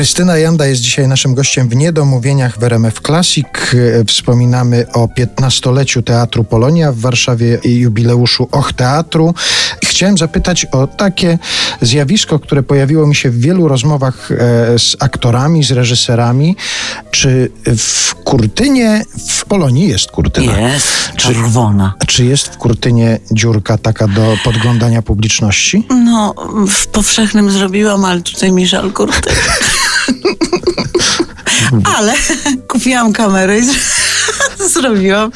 Krystyna Janda jest dzisiaj naszym gościem w Niedomówieniach w RMF Classic. Wspominamy o 15-leciu Teatru Polonia w Warszawie i jubileuszu Och Teatru. Chciałem zapytać o takie zjawisko, które pojawiło mi się w wielu rozmowach e, z aktorami, z reżyserami. Czy w kurtynie w Polonii jest kurtyna? Jest, czerwona. Czy, czy jest w kurtynie dziurka taka do podglądania publiczności? No, w powszechnym zrobiłam, ale tutaj mi żal kurty. ale kupiłam kamerę i zrobiłam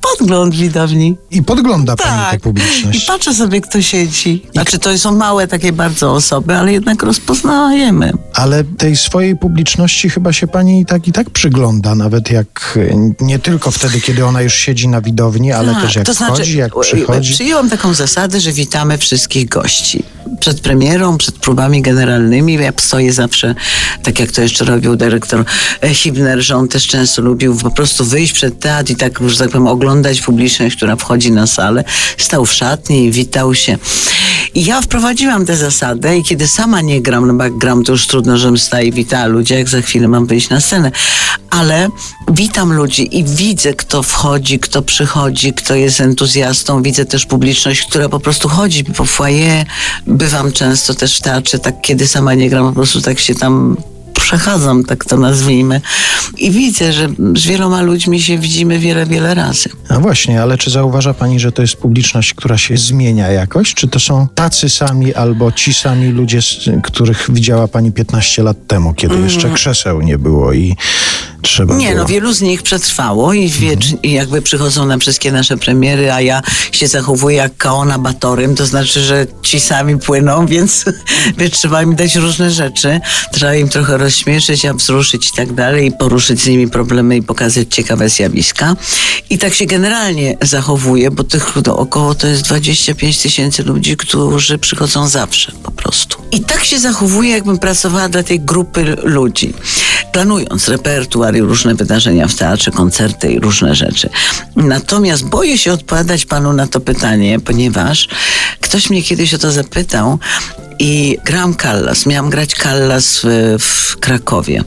podgląd widowni. I podgląda pani tę Tak. I publiczność. patrzę sobie, kto siedzi. Znaczy, to są małe takie bardzo osoby, ale jednak rozpoznajemy. Ale tej swojej publiczności chyba się pani i tak i tak przygląda, nawet jak e, nie tylko wtedy, kiedy ona już siedzi na widowni, ale Tak, też jak to znaczy, wchodzi, jak przychodzi. Przyjęłam taką zasadę, że witamy wszystkich gości. Przed premierą, przed próbami generalnymi, ja stoję zawsze, tak jak to jeszcze robił dyrektor e, Hibner, że on też często lubił po prostu wyjść przed teatr i tak, że tak powiem, oglądać publiczność, która wchodzi na salę. Stał w szatni i witał się. I ja wprowadziłam tę zasadę i kiedy sama nie gram, no bo jak gram, to już trudno, żebym stała i witała ludzi, jak za chwilę mam wyjść na scenę. Ale witam ludzi i widzę, kto wchodzi, kto przychodzi, kto jest entuzjastą. Widzę też publiczność, która po prostu chodzi po foyer. Bywam często też w teatrze, tak kiedy sama nie gram, po prostu tak się tam przechadzam, tak to nazwijmy. I widzę, że z wieloma ludźmi się widzimy wiele, wiele razy. No właśnie, ale czy zauważa pani, że to jest publiczność, która się zmienia jakoś? Czy to są tacy sami albo ci sami ludzie, których widziała pani 15 lat temu, kiedy jeszcze krzeseł nie było i trzeba Mm. Nie, było... no wielu z nich przetrwało i, wie, i jakby przychodzą na wszystkie nasze premiery, a ja się zachowuję jak kaona batorym, to znaczy, że ci sami płyną, więc, więc trzeba im dać różne rzeczy. Trzeba im trochę rozśmieszyć, a wzruszyć i tak dalej, i poruszyć z nimi problemy i pokazać ciekawe zjawiska. I tak się generalnie zachowuję, bo tych około to jest 25 tysięcy ludzi, którzy przychodzą zawsze po prostu. I tak się zachowuję, jakbym pracowała dla tej grupy ludzi. Planując repertuar i różne wydarzenia w teatrze, koncerty i różne rzeczy. Natomiast boję się odpowiadać panu na to pytanie, ponieważ ktoś mnie kiedyś o to zapytał, i grałam Callas. Miałam grać Callas w, w Krakowie.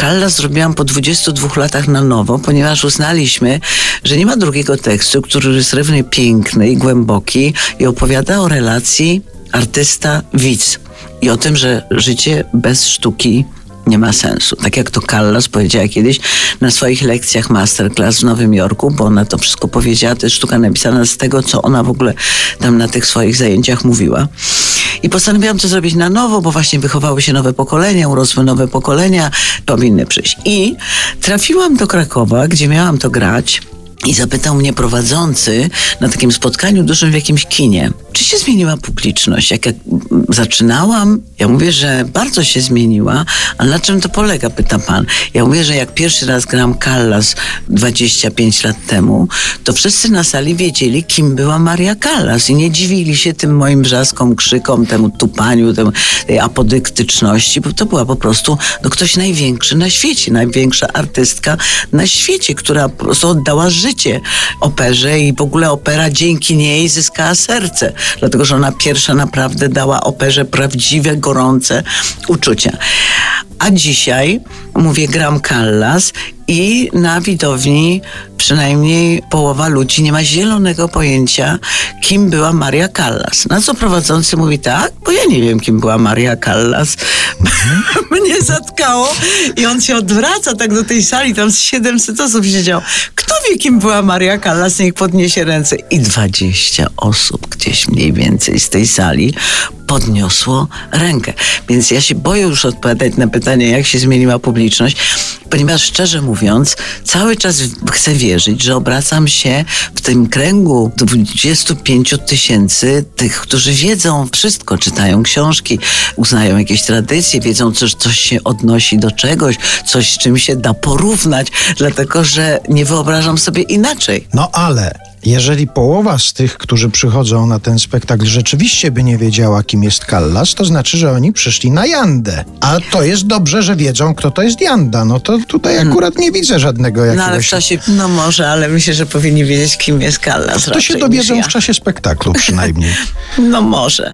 Callas zrobiłam po 22 latach na nowo, ponieważ uznaliśmy, że nie ma drugiego tekstu, który jest równie piękny i głęboki i opowiada o relacji artysta-widz. I o tym, że życie bez sztuki nie ma sensu. Tak jak to Callas powiedziała kiedyś na swoich lekcjach masterclass w Nowym Jorku, bo ona to wszystko powiedziała, to jest sztuka napisana z tego, co ona w ogóle tam na tych swoich zajęciach mówiła. I postanowiłam to zrobić na nowo, bo właśnie wychowały się nowe pokolenia, urosły nowe pokolenia, powinny przyjść. I trafiłam do Krakowa, gdzie miałam to grać. I zapytał mnie prowadzący na takim spotkaniu dużym w jakimś kinie, czy się zmieniła publiczność? Jak, zaczynałam, ja mówię, że bardzo się zmieniła, a na czym to polega, pyta pan. Ja mówię, że jak pierwszy raz gram Callas 25 lat temu, to wszyscy na sali wiedzieli, kim była Maria Callas i nie dziwili się tym moim wrzaskom, krzykom, temu tupaniu, temu, tej apodyktyczności, bo to była po prostu no, ktoś największy na świecie, największa artystka na świecie, która po prostu oddała życie operze i w ogóle opera dzięki niej zyskała serce, dlatego że ona pierwsza naprawdę dała operze prawdziwe, gorące uczucia. A dzisiaj, mówię, gram Callas i na widowni przynajmniej połowa ludzi nie ma zielonego pojęcia, kim była Maria Callas. Na co prowadzący mówi tak, bo ja nie wiem, kim była Maria Callas. Mnie zatkało i on się odwraca tak do tej sali, tam z 700 osób siedział. Kto wie, kim była Maria Callas, niech podniesie ręce. I 20 osób gdzieś mniej więcej z tej sali podniosło rękę. Więc ja się boję już odpowiadać na pytanie, jak się zmieniła publiczność, ponieważ szczerze mówiąc, cały czas chcę wierzyć, że obracam się w tym kręgu 25 tysięcy tych, którzy wiedzą wszystko, czytają książki, uznają jakieś tradycje, wiedzą, że coś się odnosi do czegoś, coś z czym się da porównać, dlatego że nie wyobrażam sobie inaczej. No ale jeżeli połowa z tych, którzy przychodzą na ten spektakl, rzeczywiście by nie wiedziała, kim jest Callas, to znaczy, że oni przyszli na Jandę. A to jest dobrze, że wiedzą, kto to jest Janda. No to tutaj akurat nie widzę żadnego Hmm. No ale w jakiegoś... czasie, no może, ale myślę, że powinni wiedzieć, kim jest Callas. To się dowiedzą niż w czasie spektaklu przynajmniej. ja. No może.